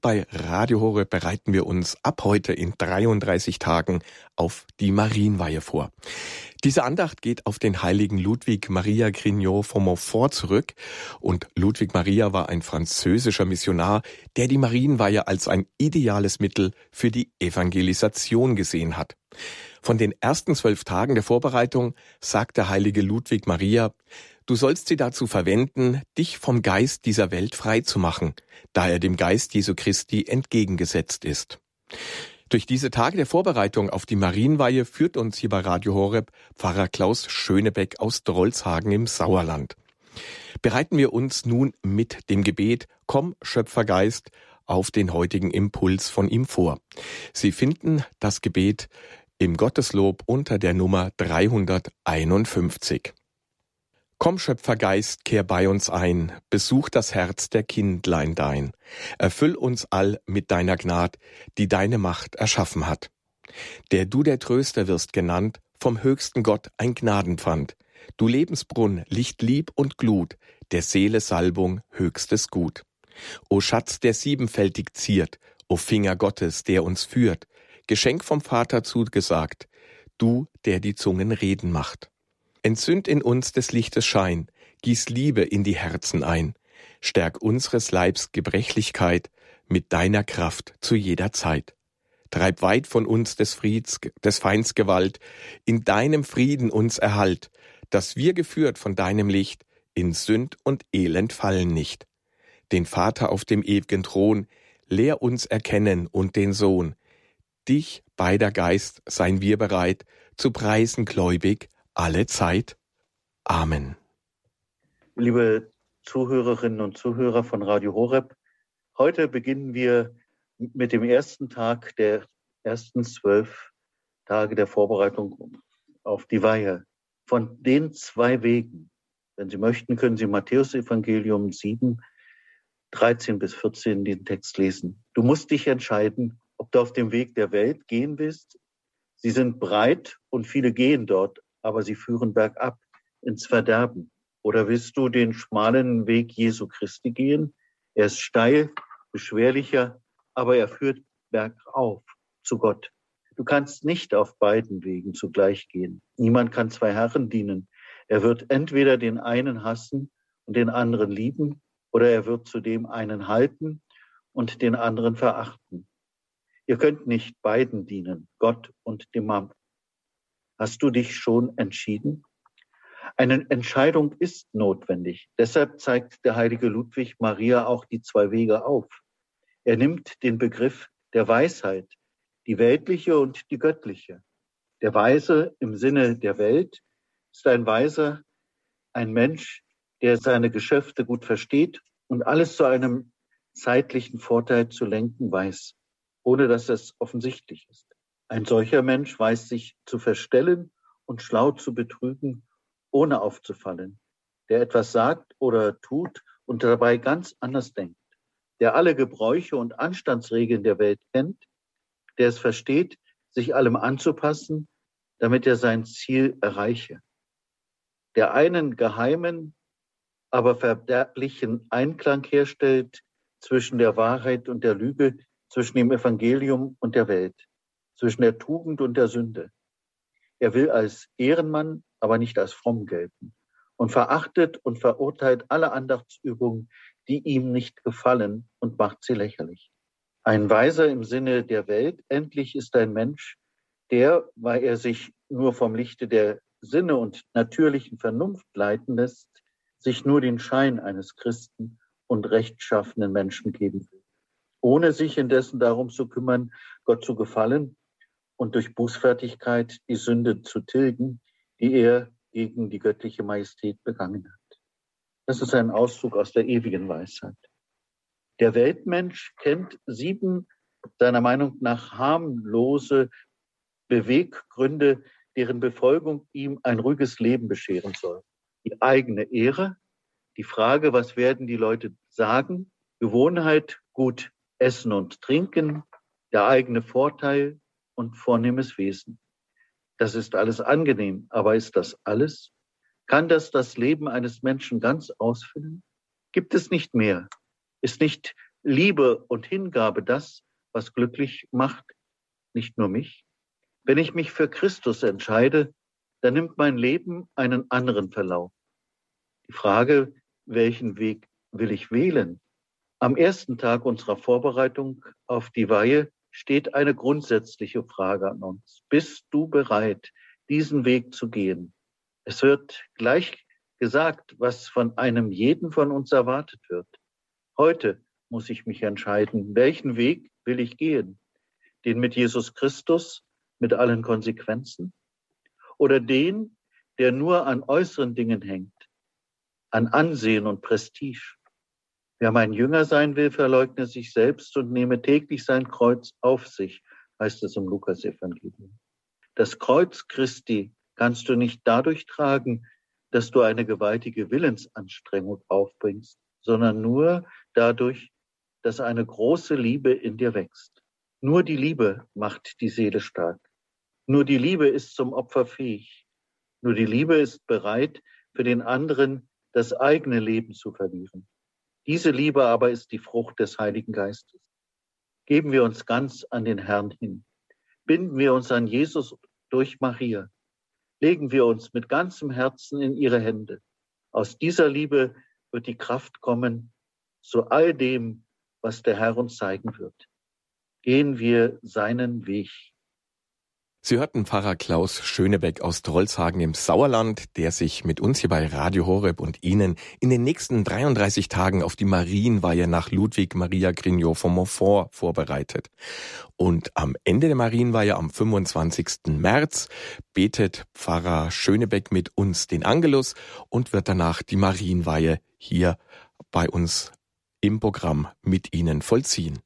Bei Radio Hore bereiten wir uns ab heute in 33 Tagen auf die Marienweihe vor. Diese Andacht geht auf den heiligen Ludwig Maria Grignot von Montfort zurück und Ludwig Maria war ein französischer Missionar, der die Marienweihe als ein ideales Mittel für die Evangelisation gesehen hat. Von den ersten zwölf Tagen der Vorbereitung sagt der heilige Ludwig Maria, du sollst sie dazu verwenden, dich vom Geist dieser Welt frei zu machen, da er dem Geist Jesu Christi entgegengesetzt ist. Durch diese Tage der Vorbereitung auf die Marienweihe führt uns hier bei Radio Horeb Pfarrer Klaus Schönebeck aus Drolshagen im Sauerland. Bereiten wir uns nun mit dem Gebet Komm, Schöpfergeist, auf den heutigen Impuls von ihm vor. Sie finden das Gebet im Gotteslob unter der Nummer 351. Komm, Schöpfergeist, kehr bei uns ein, besuch das Herz der Kindlein dein, erfüll uns all mit deiner Gnad, die deine Macht erschaffen hat. Der du der Tröster wirst genannt, vom höchsten Gott ein Gnadenpfand, du Lebensbrunn, Licht lieb und Glut, der Seele Salbung, höchstes Gut. O Schatz, der siebenfältig ziert, o Finger Gottes, der uns führt, Geschenk vom Vater zugesagt, du, der die Zungen reden macht. Entzünd in uns des Lichtes Schein, gieß Liebe in die Herzen ein, stärk unseres Leibs Gebrechlichkeit mit deiner Kraft zu jeder Zeit. Treib weit von uns des Frieds, des Feinds Gewalt, in deinem Frieden uns erhalt, dass wir geführt von deinem Licht in Sünd und Elend fallen nicht. Den Vater auf dem ewigen Thron, lehr uns erkennen und den Sohn. Dich, beider Geist, seien wir bereit, zu preisen gläubig alle Zeit. Amen. Liebe Zuhörerinnen und Zuhörer von Radio Horeb, heute beginnen wir mit dem ersten Tag der ersten zwölf Tage der Vorbereitung auf die Weihe. Von den zwei Wegen, wenn Sie möchten, können Sie Matthäus Evangelium 7, 13 bis 14 den Text lesen. Du musst dich entscheiden, ob du auf dem Weg der Welt gehen willst. Sie sind breit und viele gehen dort, aber sie führen bergab ins Verderben. Oder willst du den schmalen Weg Jesu Christi gehen? Er ist steil, beschwerlicher, aber er führt bergauf zu Gott. Du kannst nicht auf beiden Wegen zugleich gehen. Niemand kann zwei Herren dienen. Er wird entweder den einen hassen und den anderen lieben, oder er wird zu dem einen halten und den anderen verachten. Ihr könnt nicht beiden dienen, Gott und dem Mammon. Hast du dich schon entschieden? Eine Entscheidung ist notwendig. Deshalb zeigt der heilige Ludwig Maria auch die zwei Wege auf. Er nimmt den Begriff der Weisheit, die weltliche und die göttliche. Der Weise im Sinne der Welt ist ein Weiser, ein Mensch, der seine Geschäfte gut versteht und alles zu einem zeitlichen Vorteil zu lenken weiß, ohne dass es offensichtlich ist. Ein solcher Mensch weiß sich zu verstellen und schlau zu betrügen, ohne aufzufallen, der etwas sagt oder tut und dabei ganz anders denkt, der alle Gebräuche und Anstandsregeln der Welt kennt, der es versteht, sich allem anzupassen, damit er sein Ziel erreiche, der einen geheimen, aber verderblichen Einklang herstellt zwischen der Wahrheit und der Lüge, zwischen dem Evangelium und der Welt zwischen der Tugend und der Sünde. Er will als Ehrenmann, aber nicht als fromm gelten und verachtet und verurteilt alle Andachtsübungen, die ihm nicht gefallen und macht sie lächerlich. Ein Weiser im Sinne der Welt, endlich ist ein Mensch, der, weil er sich nur vom Lichte der Sinne und natürlichen Vernunft leiten lässt, sich nur den Schein eines Christen und rechtschaffenen Menschen geben will, ohne sich indessen darum zu kümmern, Gott zu gefallen und durch Bußfertigkeit die Sünde zu tilgen, die er gegen die göttliche Majestät begangen hat. Das ist ein Auszug aus der ewigen Weisheit. Der Weltmensch kennt sieben seiner Meinung nach harmlose Beweggründe, deren Befolgung ihm ein ruhiges Leben bescheren soll. Die eigene Ehre, die Frage, was werden die Leute sagen, Gewohnheit, gut essen und trinken, der eigene Vorteil, und vornehmes Wesen. Das ist alles angenehm, aber ist das alles? Kann das das Leben eines Menschen ganz ausfüllen? Gibt es nicht mehr? Ist nicht Liebe und Hingabe das, was glücklich macht, nicht nur mich? Wenn ich mich für Christus entscheide, dann nimmt mein Leben einen anderen Verlauf. Die Frage, welchen Weg will ich wählen? Am ersten Tag unserer Vorbereitung auf die Weihe steht eine grundsätzliche Frage an uns. Bist du bereit, diesen Weg zu gehen? Es wird gleich gesagt, was von einem jeden von uns erwartet wird. Heute muss ich mich entscheiden, welchen Weg will ich gehen? Den mit Jesus Christus, mit allen Konsequenzen? Oder den, der nur an äußeren Dingen hängt, an Ansehen und Prestige? Wer mein Jünger sein will, verleugne sich selbst und nehme täglich sein Kreuz auf sich, heißt es im Lukas-Evangelium. Das Kreuz Christi kannst du nicht dadurch tragen, dass du eine gewaltige Willensanstrengung aufbringst, sondern nur dadurch, dass eine große Liebe in dir wächst. Nur die Liebe macht die Seele stark. Nur die Liebe ist zum Opfer fähig. Nur die Liebe ist bereit, für den anderen das eigene Leben zu verlieren. Diese Liebe aber ist die Frucht des Heiligen Geistes. Geben wir uns ganz an den Herrn hin. Binden wir uns an Jesus durch Maria. Legen wir uns mit ganzem Herzen in ihre Hände. Aus dieser Liebe wird die Kraft kommen zu all dem, was der Herr uns zeigen wird. Gehen wir seinen Weg. Sie hörten Pfarrer Klaus Schönebeck aus Trollshagen im Sauerland, der sich mit uns hier bei Radio Horeb und Ihnen in den nächsten 33 Tagen auf die Marienweihe nach Ludwig Maria Grignot von Montfort vorbereitet. Und am Ende der Marienweihe am 25. März betet Pfarrer Schönebeck mit uns den Angelus und wird danach die Marienweihe hier bei uns im Programm mit Ihnen vollziehen.